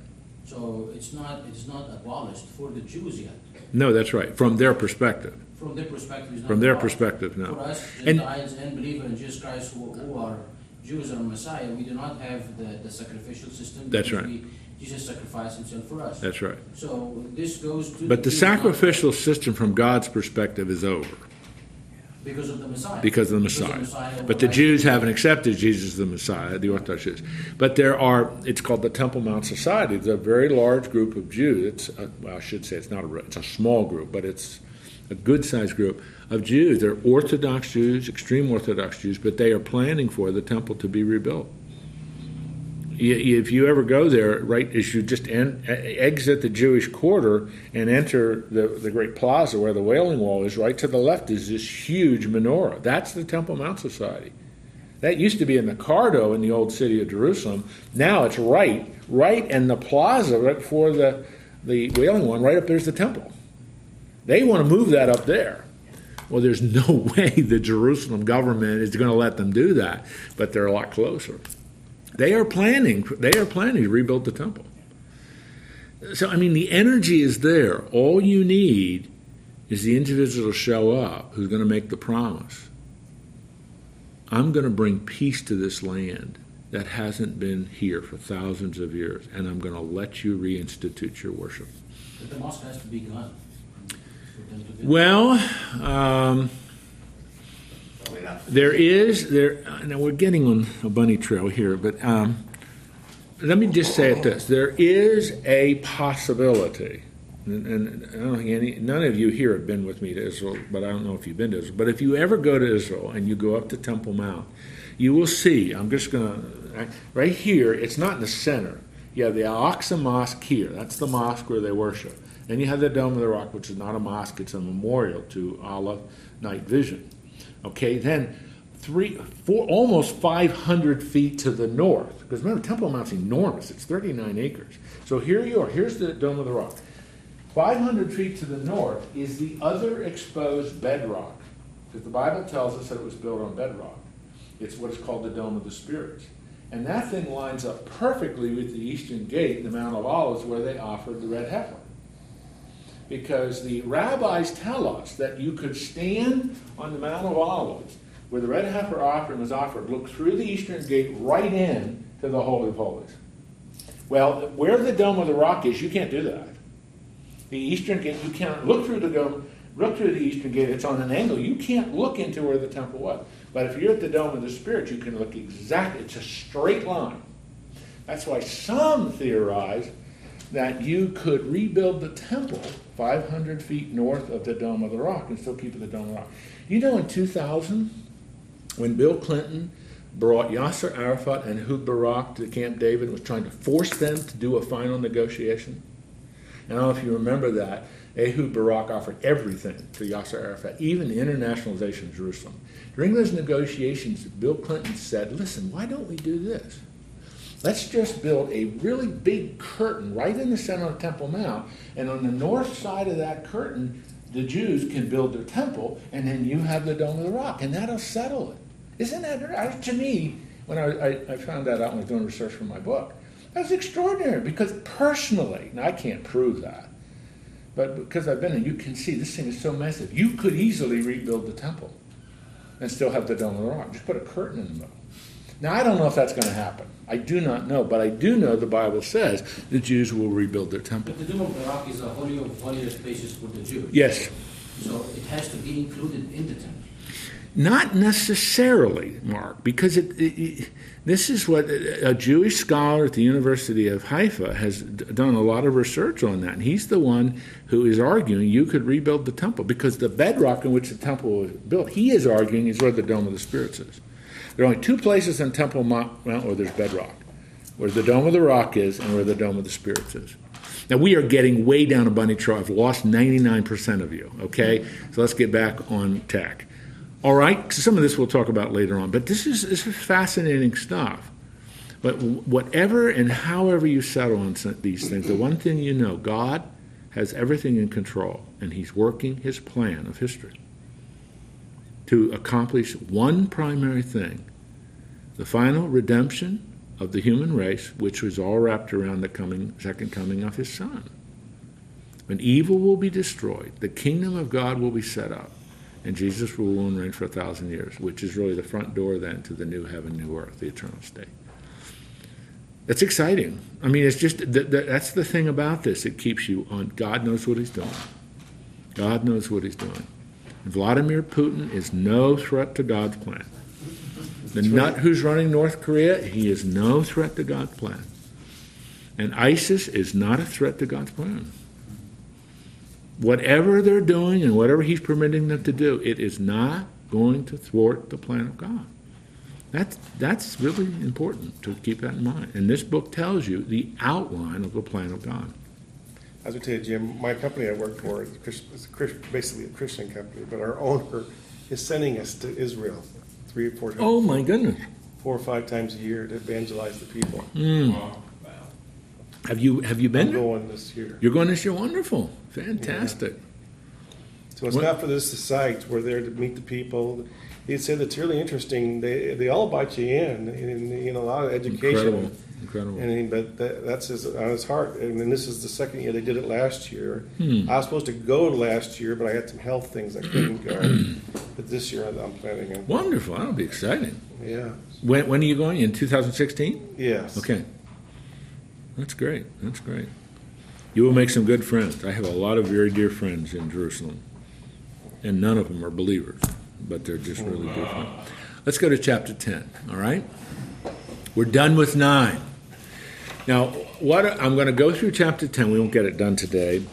So it's not, it's not abolished for the Jews yet. No, that's right. From their perspective. From their perspective, From their abolished. perspective, no. For us, And- Gentiles and believers in Jesus Christ who, who are Jews or Messiah, we do not have the, the sacrificial system. That's right. we- Jesus sacrificed himself for us. That's right. So this goes to. But the Jews, sacrificial system from God's perspective is over Because of the Messiah. because of the Messiah. of But the Jews haven't accepted Jesus as the Messiah, the Orthodox Jews. But there are, it's called the Temple Mount Society. It's a very large group of Jews. It's, a, well, I should say it's not a, it's a small group, but it's a good sized group of Jews. They're Orthodox Jews, extreme Orthodox Jews, but they are planning for the temple to be rebuilt. If you ever go there, right as you just en- exit the Jewish quarter and enter the, the great plaza where the Wailing Wall is, right to the left is this huge menorah. That's the Temple Mount Society. That used to be in the Cardo in the old city of Jerusalem. Now it's right, right in the plaza, right before the, the Wailing One, right up there's the temple. They want to move that up there. Well, there's no way the Jerusalem government is going to let them do that, but they're a lot closer. They are planning. They are planning to rebuild the temple. So I mean, the energy is there. All you need is the individual to show up who's going to make the promise. I'm going to bring peace to this land that hasn't been here for thousands of years, and I'm going to let you reinstitute your worship. But the mosque has to be gone. for them to do- Well, um, There is there. Now we're getting on a bunny trail here, but um, let me just say it this: there is a possibility, and, and I don't think any none of you here have been with me to Israel, but I don't know if you've been to Israel. But if you ever go to Israel and you go up to Temple Mount, you will see. I'm just to right here. It's not in the center. You have the Al Aqsa Mosque here. That's the mosque where they worship. Then you have the Dome of the Rock, which is not a mosque, it's a memorial to Allah Night Vision. Okay, then three, four, almost 500 feet to the north, because remember, Temple Mount's enormous, it's 39 acres. So here you are, here's the Dome of the Rock. 500 feet to the north is the other exposed bedrock, because the Bible tells us that it was built on bedrock. It's what is called the Dome of the Spirits. And that thing lines up perfectly with the eastern gate, the Mount of Olives, where they offered the red heifer. Because the rabbis tell us that you could stand on the Mount of Olives, where the red heifer offering was offered, look through the eastern gate right in to the Holy of Holies. Well, where the Dome of the Rock is, you can't do that. The eastern gate, you can't look through the dome, look through the eastern gate, it's on an angle. You can't look into where the temple was. But if you're at the Dome of the Spirit, you can look exactly, it's a straight line. That's why some theorize that you could rebuild the temple 500 feet north of the Dome of the Rock and still keep it the Dome of the Rock. You know, in 2000, when Bill Clinton brought Yasser Arafat and Ehud Barak to Camp David and was trying to force them to do a final negotiation, And I don't know if you remember that. Ehud Barak offered everything to Yasser Arafat, even the internationalization of Jerusalem. During those negotiations, Bill Clinton said, Listen, why don't we do this? Let's just build a really big curtain right in the center of Temple Mount, and on the north side of that curtain, the Jews can build their temple, and then you have the Dome of the Rock, and that'll settle it. Isn't that, to me, when I, I, found that out when I was doing research for my book, that's extraordinary because personally, and I can't prove that, but because I've been there, you can see this thing is so massive. You could easily rebuild the temple and still have the Dome of the Rock. Just put a curtain in the middle. Now, I don't know if that's going to happen. I do not know, but I do know the Bible says the Jews will rebuild their temple. But the Dome of the Rock is a holy of holiest places for the Jews. Yes. So it has to be included in the temple. Not necessarily, Mark, because it, it, it, this is what a Jewish scholar at the University of Haifa has done a lot of research on that. And he's the one who is arguing you could rebuild the temple because the bedrock in which the temple was built, he is arguing, is where the Dome of the Spirits is. There are only two places in Temple Mount where there's bedrock where the Dome of the Rock is and where the Dome of the Spirits is. Now, we are getting way down a bunny trail. I've lost 99% of you, okay? So let's get back on tack. All right, so some of this we'll talk about later on, but this is, this is fascinating stuff. But whatever and however you settle on these things, the one thing you know God has everything in control, and He's working His plan of history to accomplish one primary thing the final redemption of the human race, which was all wrapped around the coming, second coming of His Son. When evil will be destroyed, the kingdom of God will be set up and Jesus will rule and reign for a thousand years, which is really the front door then to the new heaven, new earth, the eternal state. That's exciting. I mean, it's just that's the thing about this. It keeps you on. God knows what He's doing. God knows what He's doing. Vladimir Putin is no threat to God's plan. The nut who's running North Korea, he is no threat to God's plan. And ISIS is not a threat to God's plan whatever they're doing and whatever he's permitting them to do, it is not going to thwart the plan of God. That's, that's really important to keep that in mind. And this book tells you the outline of the plan of God. As I tell you, Jim, my company I work for is basically a Christian company, but our owner is sending us to Israel three or four times. Oh, my goodness. Four or five times a year to evangelize the people. Mm. Have you have you been? I'm going this year. You're going this year. Wonderful, fantastic. Yeah. So it's what? not for this site. We're there to meet the people. He said it's really interesting. They they all bite you in, in, in a lot of education. Incredible. Incredible. And but that, that's his, on his heart. And then this is the second year they did it last year. Hmm. I was supposed to go last year, but I had some health things I couldn't go. but this year I'm planning on. Wonderful. That'll be exciting. Yeah. When when are you going? In 2016? Yes. Okay. That's great. That's great. You will make some good friends. I have a lot of very dear friends in Jerusalem, and none of them are believers, but they're just really good friends. Let's go to chapter 10, all right? We're done with 9. Now, what I'm going to go through chapter 10. We won't get it done today.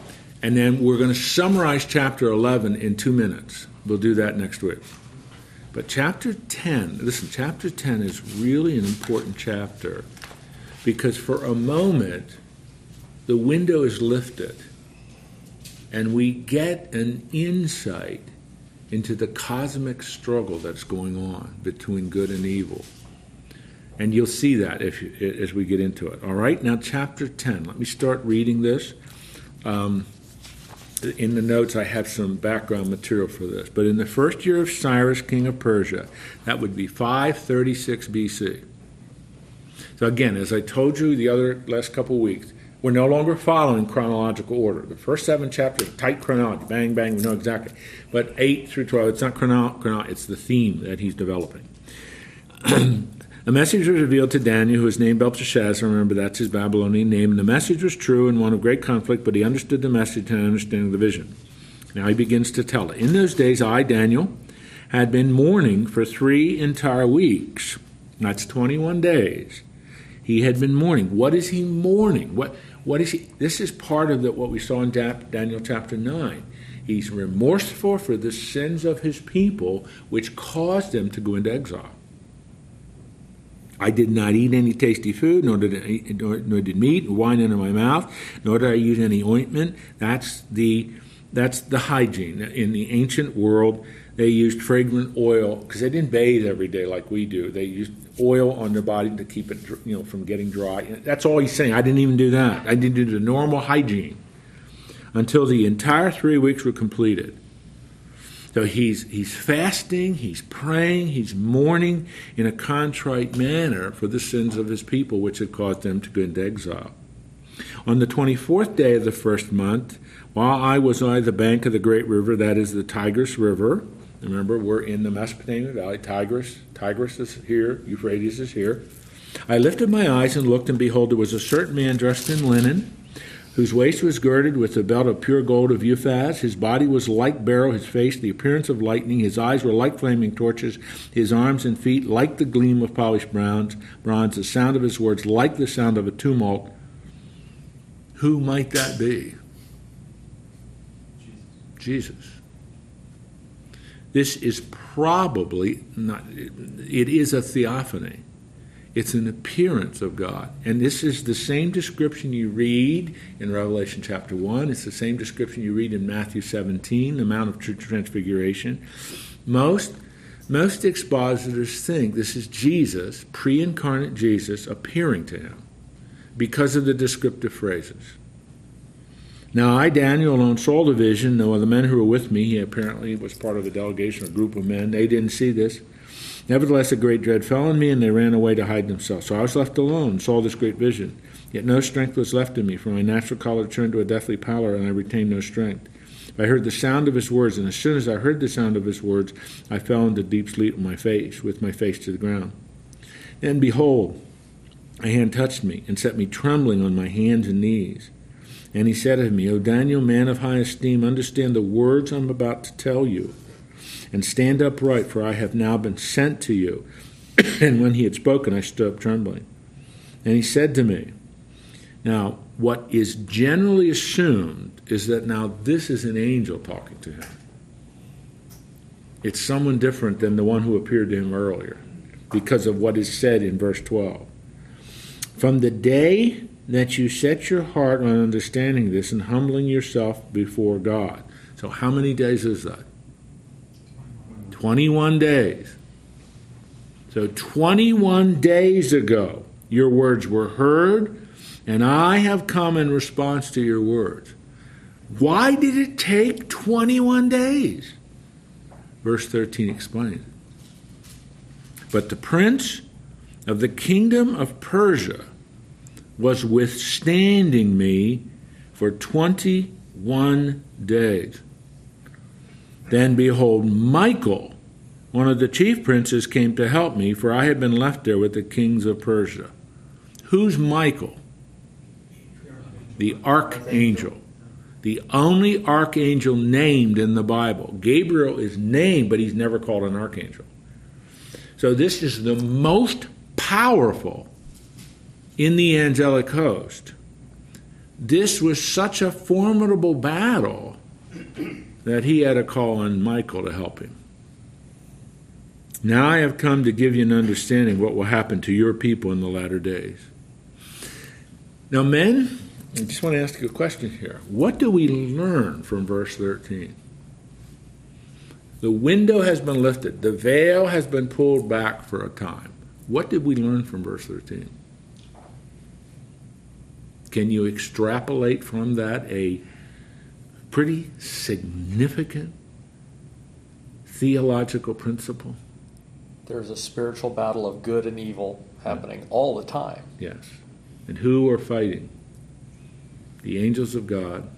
And then we're going to summarize chapter 11 in two minutes. We'll do that next week. But chapter 10, listen, chapter 10 is really an important chapter Because for a moment, the window is lifted and we get an insight into the cosmic struggle that's going on between good and evil. And you'll see that if you, as we get into it. All right, now chapter 10. Let me start reading this. Um, in the notes, I have some background material for this. But in the first year of Cyrus, king of Persia, that would be 536 BC. So again, as I told you the other last couple weeks, we're no longer following chronological order. The first seven chapters, tight chronology, bang, bang, we know exactly. But 8 through 12, it's not chronology, chrono- it's the theme that he's developing. A message was revealed to Daniel, who was named Belteshazzar. Remember, that's his Babylonian name. And the message was true and one of great conflict, but he understood the message and understanding the vision. Now he begins to tell it. In those days, I, Daniel, had been mourning for three entire weeks. That's 21 days. He had been mourning. What is he mourning? What, what is he? This is part of the, what we saw in Daniel chapter 9. He's remorseful for the sins of his people, which caused them to go into exile. I did not eat any tasty food, nor did, I, nor, nor did meat wine into my mouth, nor did I use any ointment. That's the that's the hygiene in the ancient world. They used fragrant oil because they didn't bathe every day like we do. They used oil on their body to keep it, you know, from getting dry. That's all he's saying. I didn't even do that. I didn't do the normal hygiene until the entire three weeks were completed. So he's, he's fasting, he's praying, he's mourning in a contrite manner for the sins of his people, which had caused them to go into exile. On the 24th day of the first month, while I was on the bank of the great river, that is the Tigris River, remember we're in the Mesopotamian Valley, Tigris, Tigris is here, Euphrates is here. I lifted my eyes and looked, and behold, there was a certain man dressed in linen whose waist was girded with a belt of pure gold of Uphaz. His body was like beryl, his face the appearance of lightning, his eyes were like flaming torches, his arms and feet like the gleam of polished bronze, bronze, the sound of his words like the sound of a tumult. Who might that be? Jesus. This is probably not, it is a theophany. It's an appearance of God. And this is the same description you read in Revelation chapter 1. It's the same description you read in Matthew 17, the Mount of Transfiguration. Most, most expositors think this is Jesus, pre incarnate Jesus, appearing to him because of the descriptive phrases. Now, I, Daniel, alone saw the vision. No other men who were with me, he apparently was part of the delegation, a group of men, they didn't see this. Nevertheless, a great dread fell on me, and they ran away to hide themselves. So I was left alone, saw this great vision. Yet no strength was left in me, for my natural color turned to a deathly pallor, and I retained no strength. I heard the sound of his words, and as soon as I heard the sound of his words, I fell into deep sleep on my face, with my face to the ground. Then behold, a hand touched me, and set me trembling on my hands and knees. And he said to me, O Daniel, man of high esteem, understand the words I'm about to tell you and stand upright, for I have now been sent to you. and when he had spoken, I stood up trembling. And he said to me, Now, what is generally assumed is that now this is an angel talking to him. It's someone different than the one who appeared to him earlier because of what is said in verse 12. From the day that you set your heart on understanding this and humbling yourself before God. So, how many days is that? 21 days. So 21 days ago, your words were heard, and I have come in response to your words. Why did it take 21 days? Verse 13 explains. But the prince of the kingdom of Persia was withstanding me for 21 days. Then behold, Michael, one of the chief princes, came to help me, for I had been left there with the kings of Persia. Who's Michael? The archangel. The only archangel named in the Bible. Gabriel is named, but he's never called an archangel. So this is the most powerful in the angelic host. This was such a formidable battle that he had to call on Michael to help him. Now I have come to give you an understanding what will happen to your people in the latter days. Now, men, I just want to ask you a question here. What do we learn from verse 13? The window has been lifted, the veil has been pulled back for a time. What did we learn from verse 13? Can you extrapolate from that a pretty significant theological principle? There's a spiritual battle of good and evil happening all the time. Yes. And who are fighting? The angels of God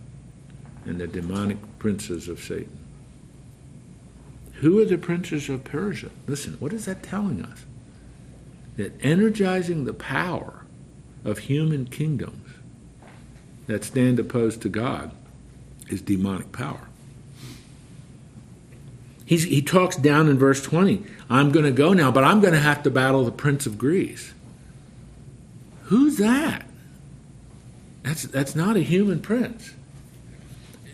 and the demonic princes of Satan. Who are the princes of Persia? Listen, what is that telling us? That energizing the power of human kingdoms that stand opposed to God is demonic power. He's, he talks down in verse 20 I'm going to go now, but I'm going to have to battle the prince of Greece. Who's that? That's, that's not a human prince.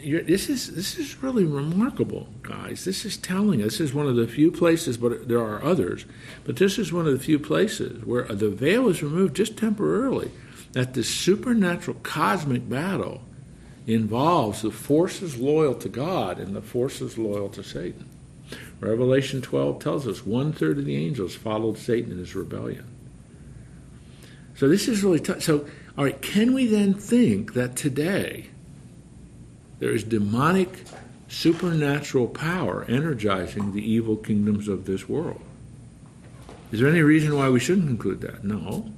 You're, this is this is really remarkable, guys. This is telling us. This is one of the few places, but there are others. But this is one of the few places where the veil is removed just temporarily. That this supernatural cosmic battle involves the forces loyal to God and the forces loyal to Satan. Revelation 12 tells us one third of the angels followed Satan in his rebellion. So this is really tough. So, all right, can we then think that today there is demonic, supernatural power energizing the evil kingdoms of this world? Is there any reason why we shouldn't conclude that? No.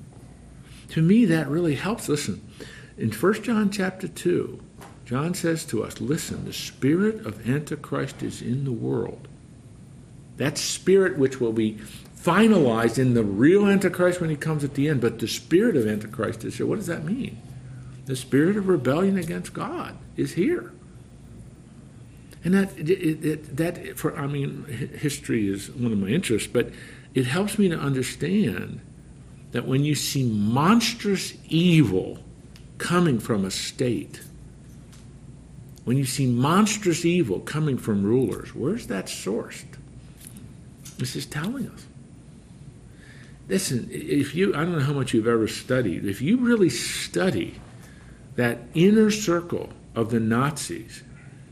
To me, that really helps. Listen, in 1 John chapter 2, John says to us, listen, the spirit of Antichrist is in the world. That spirit which will be finalized in the real Antichrist when he comes at the end, but the spirit of Antichrist is here. What does that mean? The spirit of rebellion against God is here. And that, it, it, that for, I mean, history is one of my interests, but it helps me to understand that when you see monstrous evil coming from a state, when you see monstrous evil coming from rulers, where's that sourced? This is telling us. Listen, if you, I don't know how much you've ever studied, if you really study that inner circle of the Nazis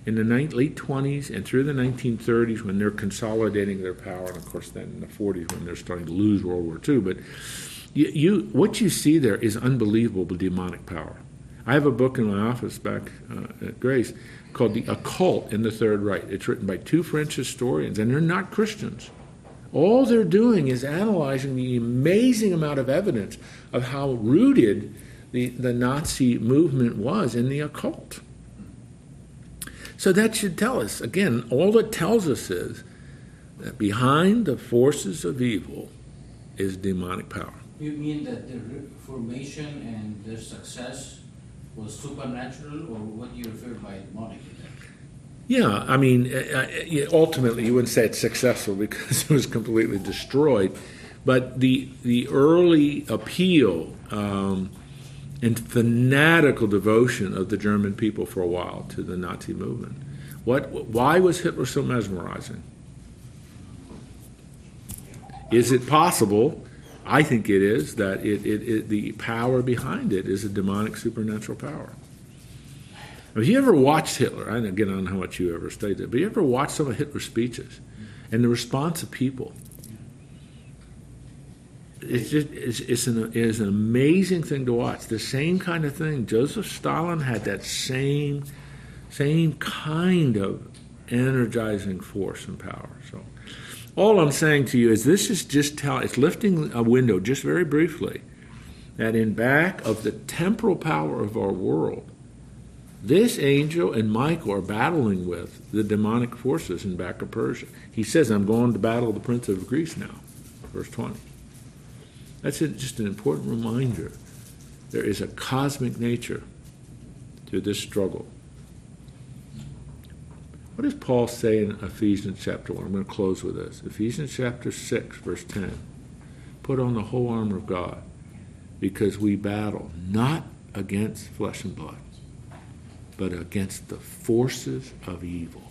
in the late 20s and through the 1930s when they're consolidating their power, and of course then in the 40s when they're starting to lose World War II, but you, you what you see there is unbelievable demonic power. I have a book in my office back uh, at Grace called The Occult in the Third Reich. It's written by two French historians, and they're not Christians. All they're doing is analyzing the amazing amount of evidence of how rooted the, the Nazi movement was in the occult. So that should tell us, again, all it tells us is that behind the forces of evil is demonic power. You mean that the formation and their success was supernatural, or what do you refer by demonic? Yeah, I mean, uh, uh, ultimately, you wouldn't say it's successful because it was completely destroyed. But the the early appeal um, and fanatical devotion of the German people for a while to the Nazi movement. What? Why was Hitler so mesmerizing? Is it possible? I think it is that it, it, it the power behind it is a demonic supernatural power. Have you ever watched Hitler? I don't know how much you ever studied it, but you ever watched some of Hitler's speeches and the response of people? It's just it's, it's, an, it's an amazing thing to watch. The same kind of thing. Joseph Stalin had that same same kind of energizing force and power. So, all I'm saying to you is this is just tell it's lifting a window just very briefly that in back of the temporal power of our world this angel and Michael are battling with the demonic forces in back of Persia. He says, I'm going to battle the prince of Greece now. Verse 20. That's just an important reminder. There is a cosmic nature to this struggle. What does Paul say in Ephesians chapter 1? I'm going to close with this. Ephesians chapter 6, verse 10. Put on the whole armor of God because we battle not against flesh and blood but against the forces of evil.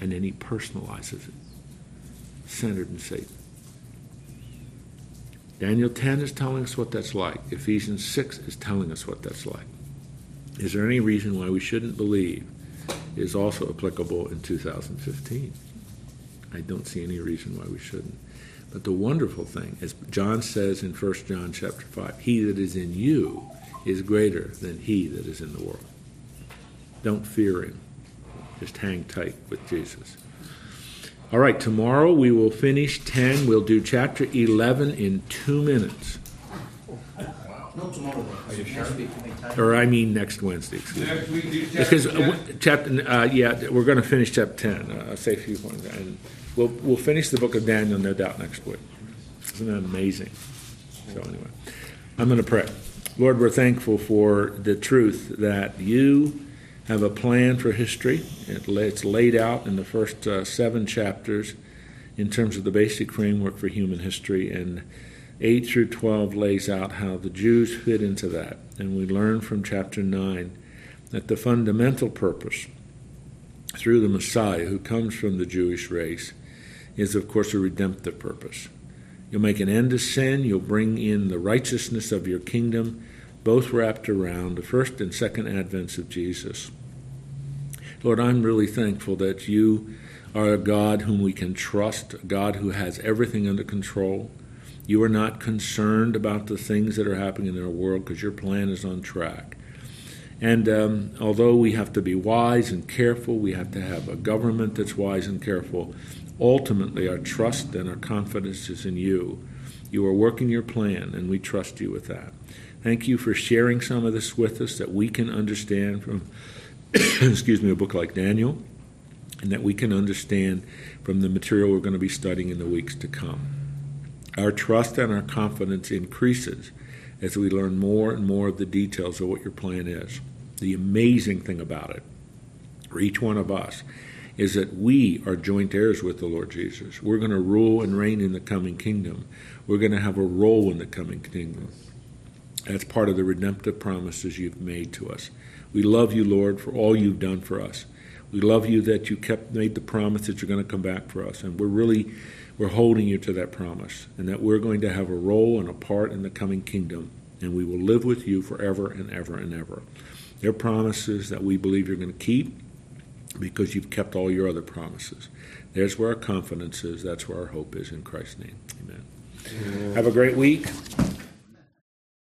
And then he personalizes it, centered in Satan. Daniel 10 is telling us what that's like. Ephesians 6 is telling us what that's like. Is there any reason why we shouldn't believe is also applicable in 2015? I don't see any reason why we shouldn't. But the wonderful thing, as John says in 1 John chapter 5, he that is in you is greater than he that is in the world. Don't fear him. Just hang tight with Jesus. All right, tomorrow we will finish 10. We'll do chapter 11 in two minutes. Not tomorrow, though. Next week. Or I mean next Wednesday, excuse me. Next week, do Because chapter uh, 10. w- chapter, uh, yeah, we're going to finish chapter 10. Uh, I'll say a few points. And we'll, we'll finish the book of Daniel, no doubt, next week. Isn't that amazing? So, anyway, I'm going to pray. Lord, we're thankful for the truth that you have a plan for history. It's laid out in the first uh, seven chapters in terms of the basic framework for human history. And 8 through 12 lays out how the Jews fit into that. And we learn from chapter 9 that the fundamental purpose through the Messiah who comes from the Jewish race is, of course, a redemptive purpose. You'll make an end to sin, you'll bring in the righteousness of your kingdom, both wrapped around the first and second advents of Jesus. Lord, I'm really thankful that you are a God whom we can trust, a God who has everything under control. You are not concerned about the things that are happening in our world because your plan is on track. And um, although we have to be wise and careful, we have to have a government that's wise and careful. Ultimately, our trust and our confidence is in you. You are working your plan, and we trust you with that. Thank you for sharing some of this with us that we can understand from, excuse me, a book like Daniel, and that we can understand from the material we're going to be studying in the weeks to come. Our trust and our confidence increases as we learn more and more of the details of what your plan is. The amazing thing about it, for each one of us, is that we are joint heirs with the Lord Jesus. We're going to rule and reign in the coming kingdom. We're going to have a role in the coming kingdom. That's part of the redemptive promises you've made to us. We love you, Lord, for all you've done for us. We love you that you kept made the promise that you're going to come back for us, and we're really we're holding you to that promise, and that we're going to have a role and a part in the coming kingdom, and we will live with you forever and ever and ever. They're promises that we believe you're going to keep because you've kept all your other promises. There's where our confidence is. That's where our hope is in Christ's name. Amen. Have a great week.